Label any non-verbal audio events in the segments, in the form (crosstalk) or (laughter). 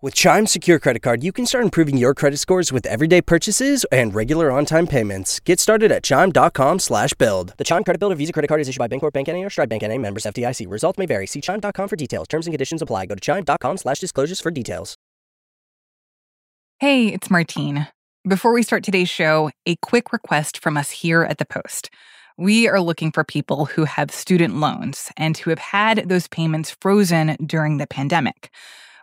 With Chime Secure Credit Card, you can start improving your credit scores with everyday purchases and regular on-time payments. Get started at chime.com slash build. The Chime Credit Builder Visa Credit Card is issued by Bancorp Bank N.A. or Stride Bank N.A. members FDIC. Results may vary. See chime.com for details. Terms and conditions apply. Go to chime.com slash disclosures for details. Hey, it's Martine. Before we start today's show, a quick request from us here at the Post. We are looking for people who have student loans and who have had those payments frozen during the pandemic.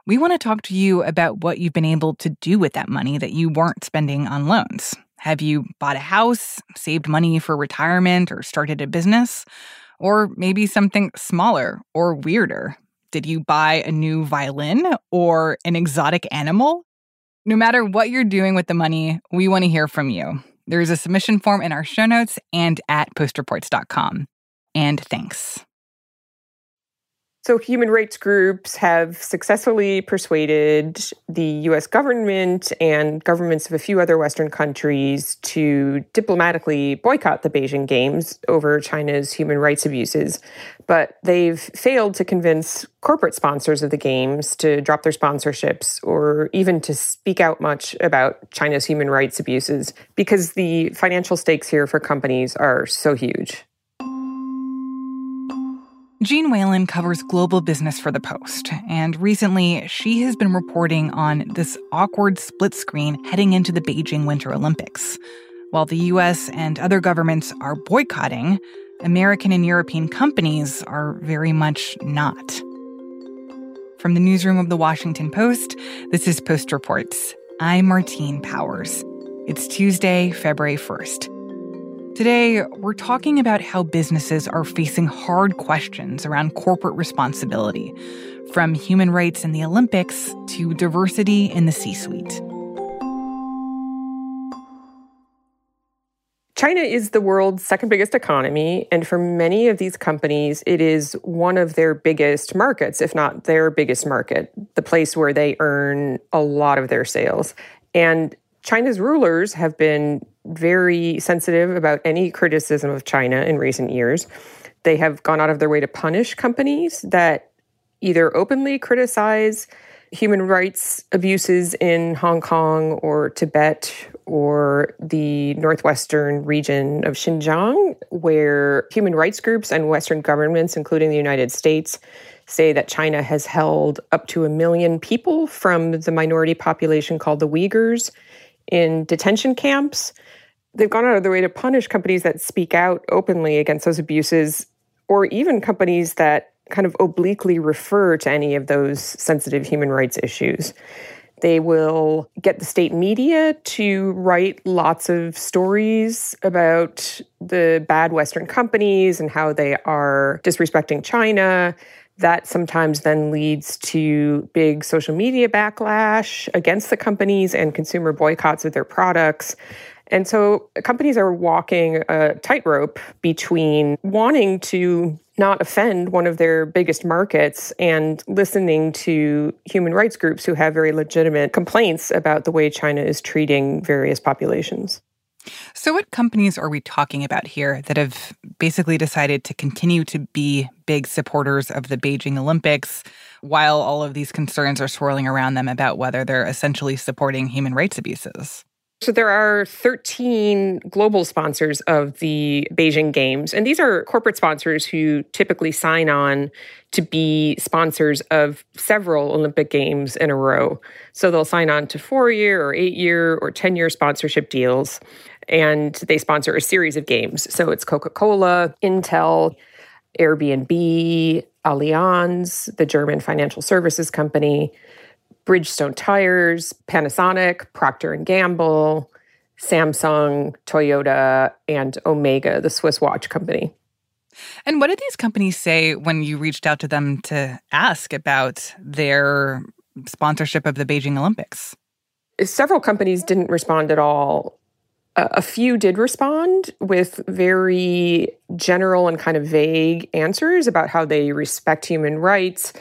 We want to talk to you about what you've been able to do with that money that you weren't spending on loans. Have you bought a house, saved money for retirement, or started a business? Or maybe something smaller or weirder. Did you buy a new violin or an exotic animal? No matter what you're doing with the money, we want to hear from you. There is a submission form in our show notes and at postreports.com. And thanks. So, human rights groups have successfully persuaded the US government and governments of a few other Western countries to diplomatically boycott the Beijing Games over China's human rights abuses. But they've failed to convince corporate sponsors of the Games to drop their sponsorships or even to speak out much about China's human rights abuses because the financial stakes here for companies are so huge. Jeanne Whalen covers global business for The Post, and recently she has been reporting on this awkward split screen heading into the Beijing Winter Olympics. While the US and other governments are boycotting, American and European companies are very much not. From the newsroom of The Washington Post, this is Post Reports. I'm Martine Powers. It's Tuesday, February 1st. Today, we're talking about how businesses are facing hard questions around corporate responsibility, from human rights in the Olympics to diversity in the C suite. China is the world's second biggest economy, and for many of these companies, it is one of their biggest markets, if not their biggest market, the place where they earn a lot of their sales. And China's rulers have been very sensitive about any criticism of China in recent years. They have gone out of their way to punish companies that either openly criticize human rights abuses in Hong Kong or Tibet or the northwestern region of Xinjiang, where human rights groups and Western governments, including the United States, say that China has held up to a million people from the minority population called the Uyghurs in detention camps. They've gone out of their way to punish companies that speak out openly against those abuses, or even companies that kind of obliquely refer to any of those sensitive human rights issues. They will get the state media to write lots of stories about the bad Western companies and how they are disrespecting China. That sometimes then leads to big social media backlash against the companies and consumer boycotts of their products. And so companies are walking a tightrope between wanting to not offend one of their biggest markets and listening to human rights groups who have very legitimate complaints about the way China is treating various populations. So, what companies are we talking about here that have basically decided to continue to be big supporters of the Beijing Olympics while all of these concerns are swirling around them about whether they're essentially supporting human rights abuses? So there are 13 global sponsors of the Beijing Games. And these are corporate sponsors who typically sign on to be sponsors of several Olympic Games in a row. So they'll sign on to four year or eight year or 10 year sponsorship deals and they sponsor a series of games. So it's Coca Cola, Intel, Airbnb, Allianz, the German financial services company, Bridgestone Tires, Panasonic, Procter and Gamble, Samsung, Toyota, and Omega, the Swiss watch company. And what did these companies say when you reached out to them to ask about their sponsorship of the Beijing Olympics? Several companies didn't respond at all a few did respond with very general and kind of vague answers about how they respect human rights,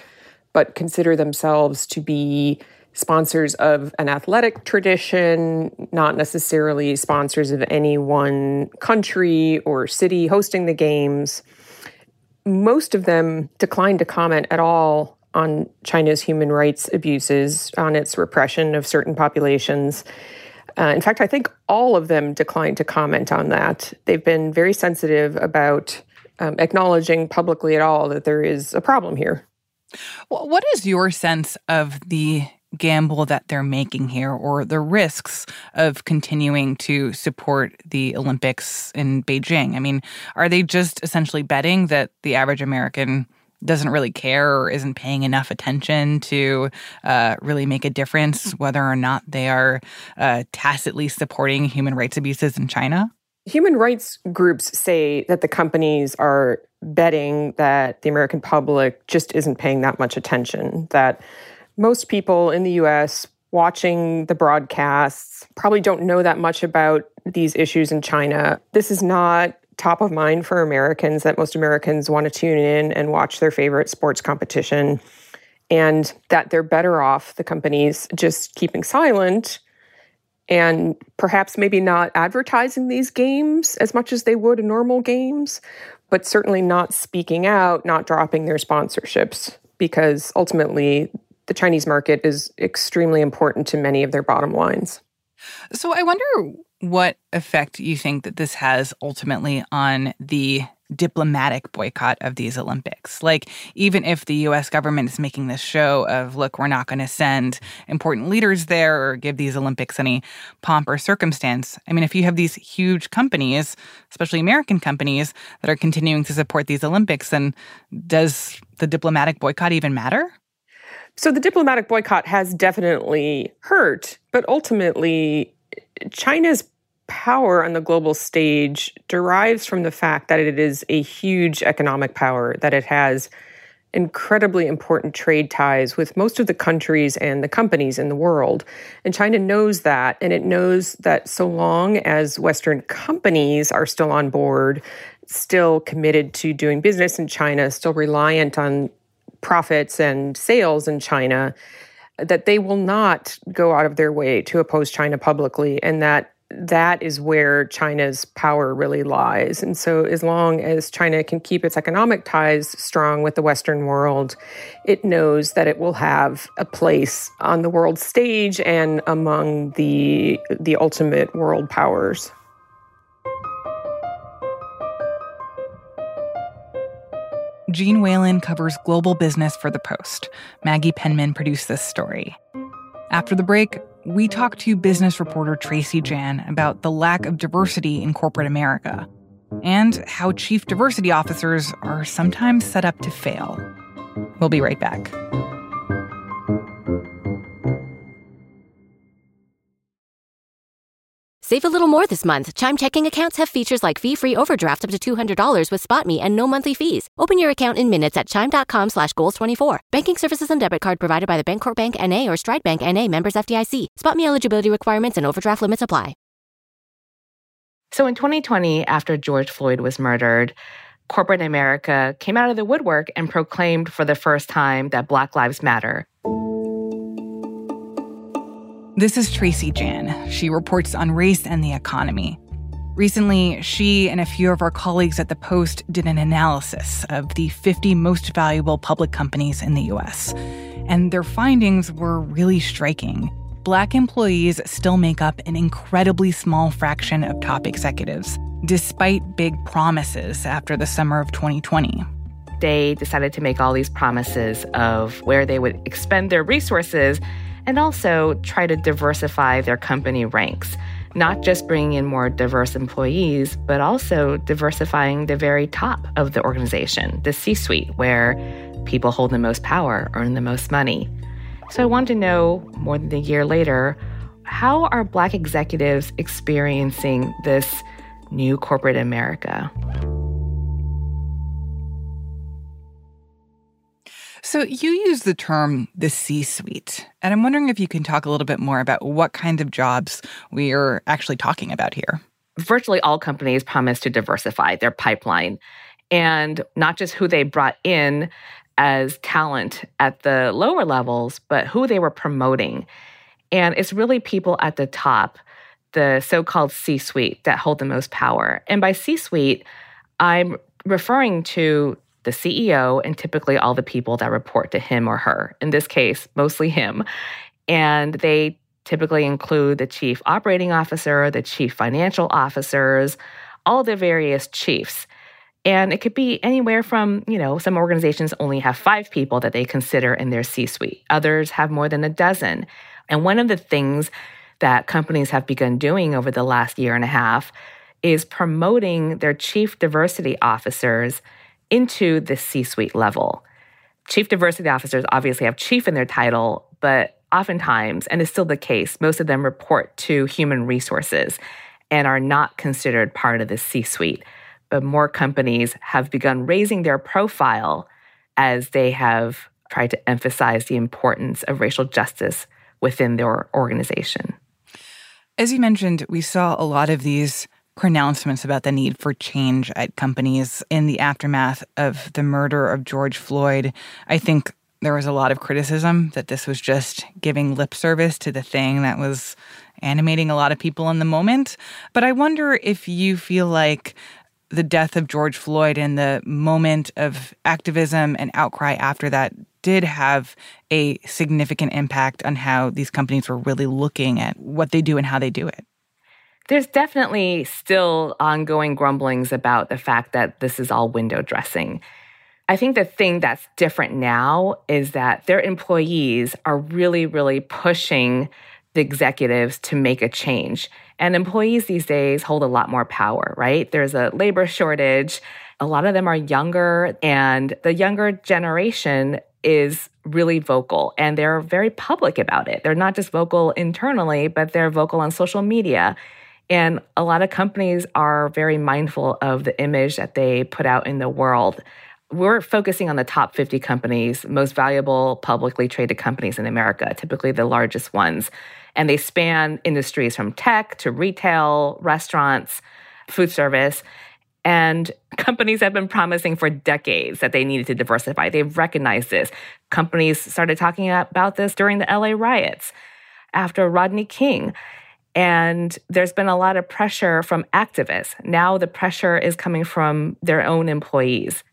but consider themselves to be sponsors of an athletic tradition, not necessarily sponsors of any one country or city hosting the games. Most of them declined to comment at all on China's human rights abuses, on its repression of certain populations. Uh, in fact, I think all of them declined to comment on that. They've been very sensitive about um, acknowledging publicly at all that there is a problem here. What is your sense of the gamble that they're making here or the risks of continuing to support the Olympics in Beijing? I mean, are they just essentially betting that the average American doesn't really care or isn't paying enough attention to uh, really make a difference whether or not they are uh, tacitly supporting human rights abuses in China? Human rights groups say that the companies are betting that the American public just isn't paying that much attention, that most people in the US watching the broadcasts probably don't know that much about these issues in China. This is not top of mind for Americans, that most Americans want to tune in and watch their favorite sports competition, and that they're better off, the companies, just keeping silent and perhaps maybe not advertising these games as much as they would normal games, but certainly not speaking out, not dropping their sponsorships, because ultimately the Chinese market is extremely important to many of their bottom lines. So I wonder what effect you think that this has ultimately on the diplomatic boycott of these Olympics. Like, even if the US government is making this show of, look, we're not going to send important leaders there or give these Olympics any pomp or circumstance. I mean, if you have these huge companies, especially American companies, that are continuing to support these Olympics, then does the diplomatic boycott even matter? So the diplomatic boycott has definitely hurt, but ultimately, China's power on the global stage derives from the fact that it is a huge economic power, that it has incredibly important trade ties with most of the countries and the companies in the world. And China knows that. And it knows that so long as Western companies are still on board, still committed to doing business in China, still reliant on profits and sales in China, that they will not go out of their way to oppose China publicly, and that that is where China's power really lies. And so, as long as China can keep its economic ties strong with the Western world, it knows that it will have a place on the world stage and among the, the ultimate world powers. Jeanne Whalen covers global business for The Post. Maggie Penman produced this story. After the break, we talk to business reporter Tracy Jan about the lack of diversity in corporate America and how chief diversity officers are sometimes set up to fail. We'll be right back. Save a little more this month. Chime checking accounts have features like fee-free overdraft up to $200 with SpotMe and no monthly fees. Open your account in minutes at chime.com slash goals24. Banking services and debit card provided by the Bancorp Bank N.A. or Stride Bank N.A. members FDIC. SpotMe eligibility requirements and overdraft limits apply. So in 2020, after George Floyd was murdered, corporate America came out of the woodwork and proclaimed for the first time that Black Lives Matter. This is Tracy Jan. She reports on race and the economy. Recently, she and a few of our colleagues at the Post did an analysis of the 50 most valuable public companies in the US. And their findings were really striking. Black employees still make up an incredibly small fraction of top executives, despite big promises after the summer of 2020 they decided to make all these promises of where they would expend their resources and also try to diversify their company ranks, not just bringing in more diverse employees, but also diversifying the very top of the organization, the C suite, where people hold the most power, earn the most money. So I want to know more than a year later how are Black executives experiencing this new corporate America? So you use the term the C suite, and I'm wondering if you can talk a little bit more about what kinds of jobs we are actually talking about here. Virtually all companies promise to diversify their pipeline and not just who they brought in as talent at the lower levels, but who they were promoting. And it's really people at the top, the so called C suite, that hold the most power. And by C suite, I'm referring to the CEO and typically all the people that report to him or her. In this case, mostly him. And they typically include the chief operating officer, the chief financial officers, all the various chiefs. And it could be anywhere from, you know, some organizations only have five people that they consider in their C suite, others have more than a dozen. And one of the things that companies have begun doing over the last year and a half is promoting their chief diversity officers into the C suite level. Chief diversity officers obviously have chief in their title, but oftentimes, and it's still the case, most of them report to human resources and are not considered part of the C suite. But more companies have begun raising their profile as they have tried to emphasize the importance of racial justice within their organization. As you mentioned, we saw a lot of these pronouncements about the need for change at companies in the aftermath of the murder of George Floyd. I think there was a lot of criticism that this was just giving lip service to the thing that was animating a lot of people in the moment. But I wonder if you feel like the death of George Floyd and the moment of activism and outcry after that did have a significant impact on how these companies were really looking at what they do and how they do it. There's definitely still ongoing grumblings about the fact that this is all window dressing. I think the thing that's different now is that their employees are really, really pushing the executives to make a change. And employees these days hold a lot more power, right? There's a labor shortage. A lot of them are younger, and the younger generation is really vocal and they're very public about it. They're not just vocal internally, but they're vocal on social media. And a lot of companies are very mindful of the image that they put out in the world. We're focusing on the top 50 companies, most valuable publicly traded companies in America, typically the largest ones. And they span industries from tech to retail, restaurants, food service. And (laughs) companies have been promising for decades that they needed to diversify. They've recognized this. Companies started talking about this during the LA riots after Rodney King. And there's been a lot of pressure from activists. Now the pressure is coming from their own employees.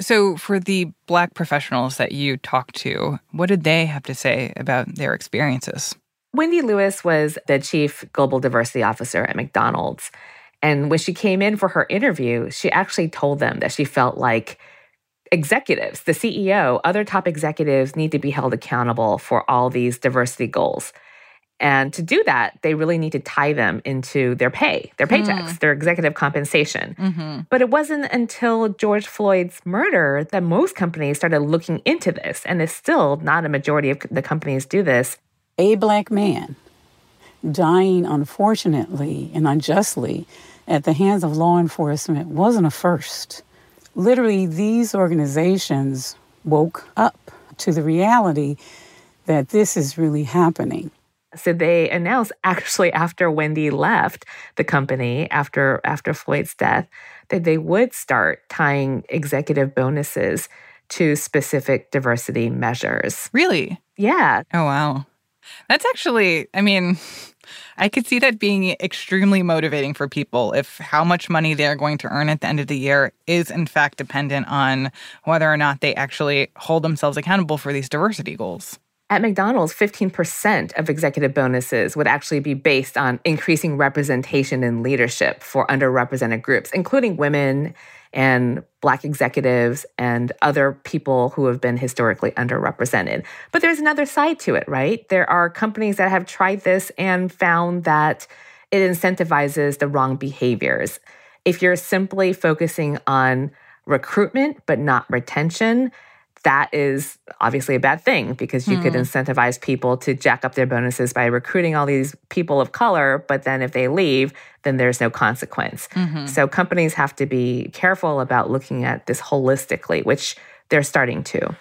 So, for the Black professionals that you talked to, what did they have to say about their experiences? Wendy Lewis was the chief global diversity officer at McDonald's. And when she came in for her interview, she actually told them that she felt like executives, the CEO, other top executives need to be held accountable for all these diversity goals. And to do that, they really need to tie them into their pay, their paychecks, mm. their executive compensation. Mm-hmm. But it wasn't until George Floyd's murder that most companies started looking into this. And it's still not a majority of the companies do this. A black man dying, unfortunately and unjustly, at the hands of law enforcement wasn't a first. Literally, these organizations woke up to the reality that this is really happening. So they announced actually after Wendy left the company after after Floyd's death that they would start tying executive bonuses to specific diversity measures. Really? Yeah. Oh wow. That's actually I mean I could see that being extremely motivating for people if how much money they're going to earn at the end of the year is in fact dependent on whether or not they actually hold themselves accountable for these diversity goals. At McDonald's, 15% of executive bonuses would actually be based on increasing representation in leadership for underrepresented groups, including women and Black executives and other people who have been historically underrepresented. But there's another side to it, right? There are companies that have tried this and found that it incentivizes the wrong behaviors. If you're simply focusing on recruitment but not retention, that is obviously a bad thing because you mm. could hmm. incentivize people to jack up their bonuses by recruiting all these people of color. But then if they leave, then there's no consequence. Mm-hmm. So companies have to be careful about looking at this holistically, which they're starting to.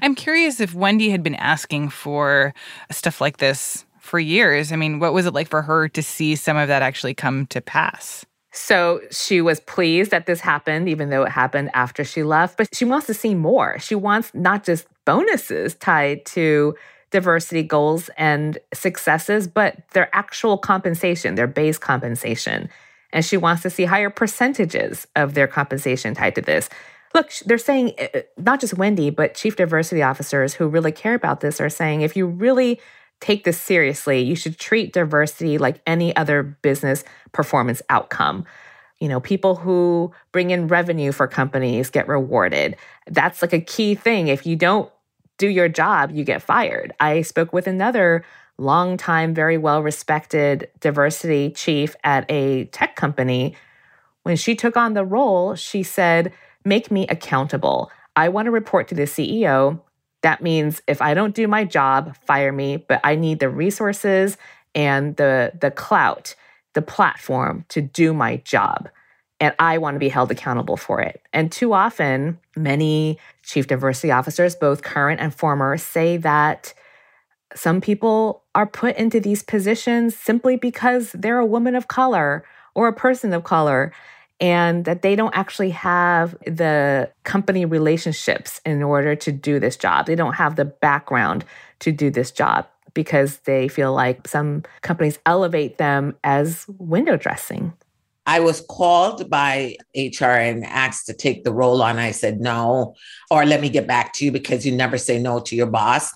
I'm curious if Wendy had been asking for stuff like this for years. I mean, what was it like for her to see some of that actually come to pass? So she was pleased that this happened, even though it happened after she left. But she wants to see more. She wants not just bonuses tied to diversity goals and successes, but their actual compensation, their base compensation. And she wants to see higher percentages of their compensation tied to this. look, they're saying eh, eh, not just Wendy, but chief diversity officers who really care about this are saying if you really take this seriously, you should treat diversity like any other business performance outcome. You know, people who bring in revenue for companies get rewarded. That's like a key thing. If you don't do your job, you get fired. I spoke with another longtime, very well respected diversity chief at a tech company. When she took on the role, she said, Make me accountable. I want to report to the CEO. That means if I don't do my job, fire me, but I need the resources and the, the clout, the platform to do my job. And I want to be held accountable for it. And too often, many chief diversity officers, both current and former, say that some people are put into these positions simply because they're a woman of color or a person of color and that they don't actually have the company relationships in order to do this job. They don't have the background to do this job because they feel like some companies elevate them as window dressing. I was called by HR and asked to take the role on. I said no, or let me get back to you because you never say no to your boss.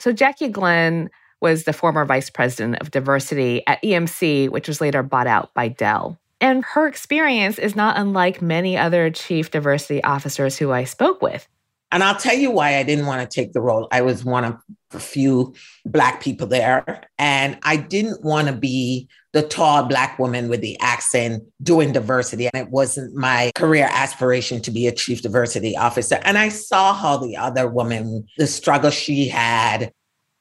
So Jackie Glenn was the former vice president of diversity at EMC, which was later bought out by Dell. And her experience is not unlike many other chief diversity officers who I spoke with. And I'll tell you why I didn't want to take the role. I was one of a few Black people there, and I didn't want to be the tall Black woman with the accent doing diversity. And it wasn't my career aspiration to be a chief diversity officer. And I saw how the other woman, the struggle she had,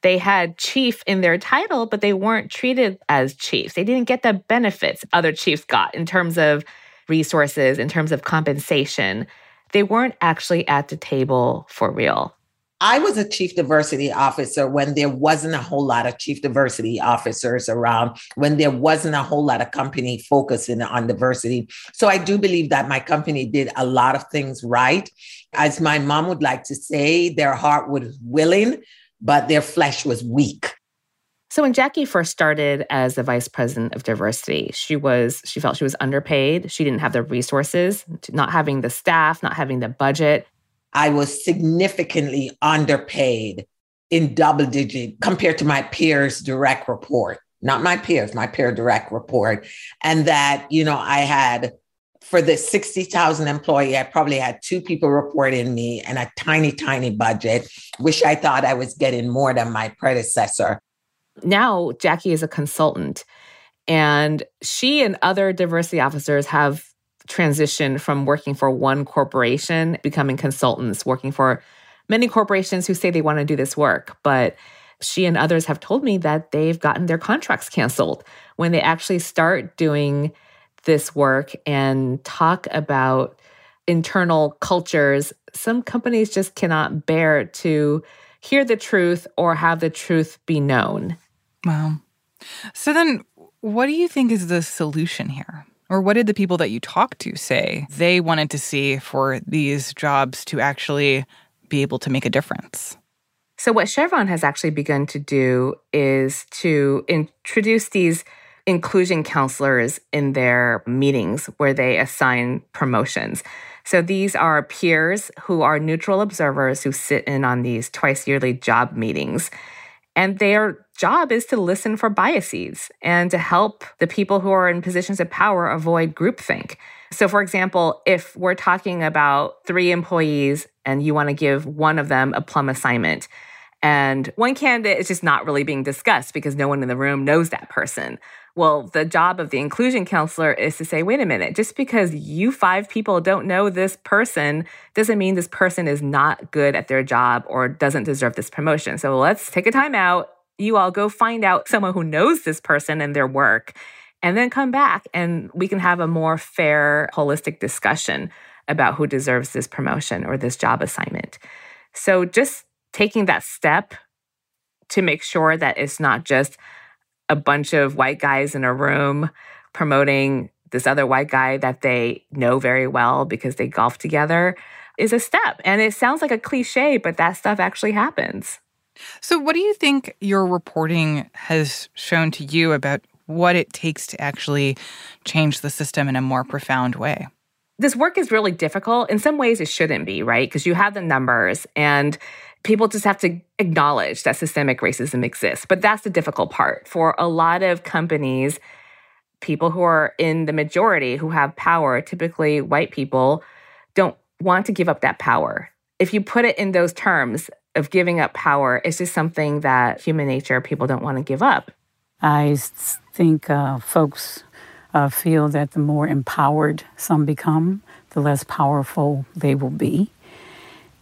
they had chief in their title, but they weren't treated as chiefs. They didn't get the benefits other chiefs got in terms of resources, in terms of compensation. They weren't actually at the table for real. I was a chief diversity officer when there wasn't a whole lot of chief diversity officers around, when there wasn't a whole lot of company focusing on diversity. So I do believe that my company did a lot of things right. As my mom would like to say, their heart was willing, but their flesh was weak. So when Jackie first started as the vice president of diversity, she was she felt she was underpaid. She didn't have the resources, not having the staff, not having the budget. I was significantly underpaid in double digit compared to my peers direct report, not my peers, my peer direct report. And that, you know, I had for the 60,000 employee, I probably had two people reporting me and a tiny, tiny budget, which I thought I was getting more than my predecessor. Now, Jackie is a consultant, and she and other diversity officers have transitioned from working for one corporation, becoming consultants, working for many corporations who say they want to do this work. But she and others have told me that they've gotten their contracts canceled when they actually start doing this work and talk about internal cultures, some companies just cannot bear to hear the truth or have the truth be known. Wow. So then, what do you think is the solution here? Or what did the people that you talked to say they wanted to see for these jobs to actually be able to make a difference? So, what Chevron has actually begun to do is to introduce these inclusion counselors in their meetings where they assign promotions. So these are peers who are neutral observers who sit in on these twice yearly job meetings. And their job is to listen for biases and to help the people who are in positions of power avoid groupthink. So, for example, if we're talking about three employees and you want to give one of them a plum assignment, and one candidate is just not really being discussed because no one in the room knows that person. Well, the job of the inclusion counselor is to say, wait a minute, just because you five people don't know this person doesn't mean this person is not good at their job or doesn't deserve this promotion. So let's take a time out. You all go find out someone who knows this person and their work, and then come back and we can have a more fair, holistic discussion about who deserves this promotion or this job assignment. So just taking that step to make sure that it's not just a bunch of white guys in a room promoting this other white guy that they know very well because they golf together is a step. And it sounds like a cliche, but that stuff actually happens. So, what do you think your reporting has shown to you about what it takes to actually change the system in a more profound way? this work is really difficult. In some ways, it shouldn't be, right? Because you have the numbers and people just have to acknowledge that systemic racism exists. But that's the difficult part. For a lot of companies, people who are in the majority who have power, typically white people, don't want to give up that power. If you put it in those terms of giving up power, it's just something that human nature, people don't want to give up. I think uh, folks uh, feel that the more empowered some become, the less powerful they will be.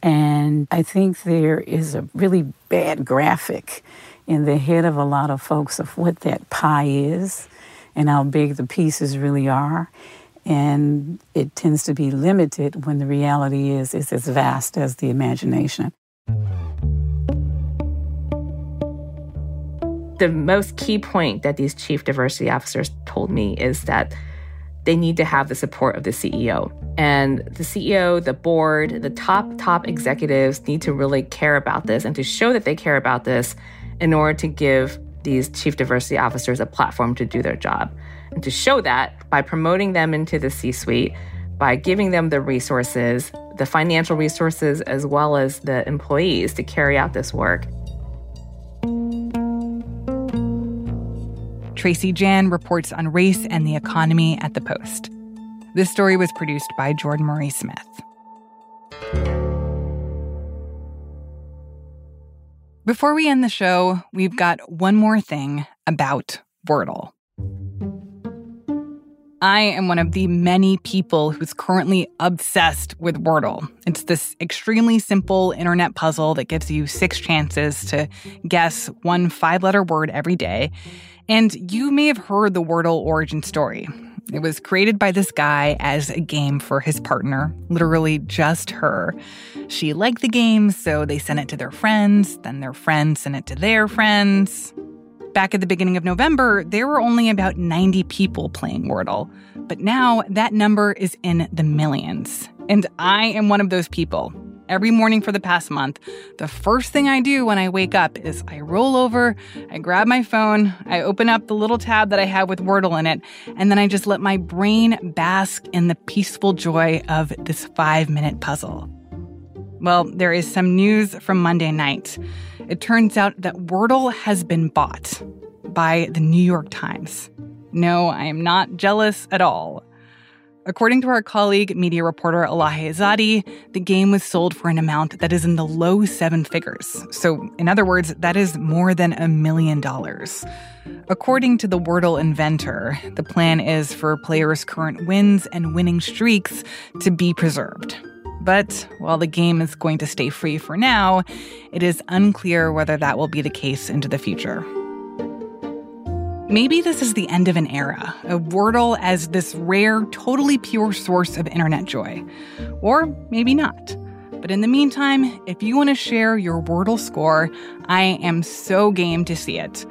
And I think there is a really bad graphic in the head of a lot of folks of what that pie is and how big the pieces really are. And it tends to be limited when the reality is it's as vast as the imagination. The most key point that these chief diversity officers told me is that they need to have the support of the CEO. And the CEO, the board, the top, top executives need to really care about this and to show that they care about this in order to give these chief diversity officers a platform to do their job. And to show that by promoting them into the C suite, by giving them the resources, the financial resources, as well as the employees to carry out this work. Tracy Jan reports on race and the economy at The Post. This story was produced by Jordan Marie Smith. Before we end the show, we've got one more thing about Wordle. I am one of the many people who's currently obsessed with Wordle. It's this extremely simple internet puzzle that gives you six chances to guess one five letter word every day. And you may have heard the Wordle origin story. It was created by this guy as a game for his partner, literally just her. She liked the game, so they sent it to their friends, then their friends sent it to their friends. Back at the beginning of November, there were only about 90 people playing Wordle, but now that number is in the millions. And I am one of those people. Every morning for the past month, the first thing I do when I wake up is I roll over, I grab my phone, I open up the little tab that I have with Wordle in it, and then I just let my brain bask in the peaceful joy of this five minute puzzle. Well, there is some news from Monday night. It turns out that Wordle has been bought by the New York Times. No, I am not jealous at all. According to our colleague, media reporter Elahe Izadi, the game was sold for an amount that is in the low seven figures. So, in other words, that is more than a million dollars. According to the Wordle inventor, the plan is for players' current wins and winning streaks to be preserved. But while the game is going to stay free for now, it is unclear whether that will be the case into the future. Maybe this is the end of an era of Wordle as this rare, totally pure source of internet joy. Or maybe not. But in the meantime, if you want to share your Wordle score, I am so game to see it.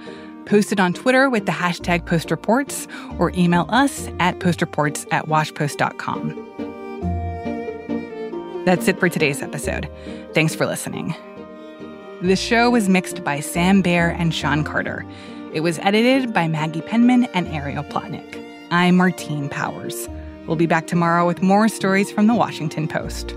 Post it on Twitter with the hashtag postreports or email us at postreports at washpost.com. That's it for today's episode. Thanks for listening. The show was mixed by Sam Bair and Sean Carter. It was edited by Maggie Penman and Ariel Plotnick. I'm Martine Powers. We'll be back tomorrow with more stories from the Washington Post.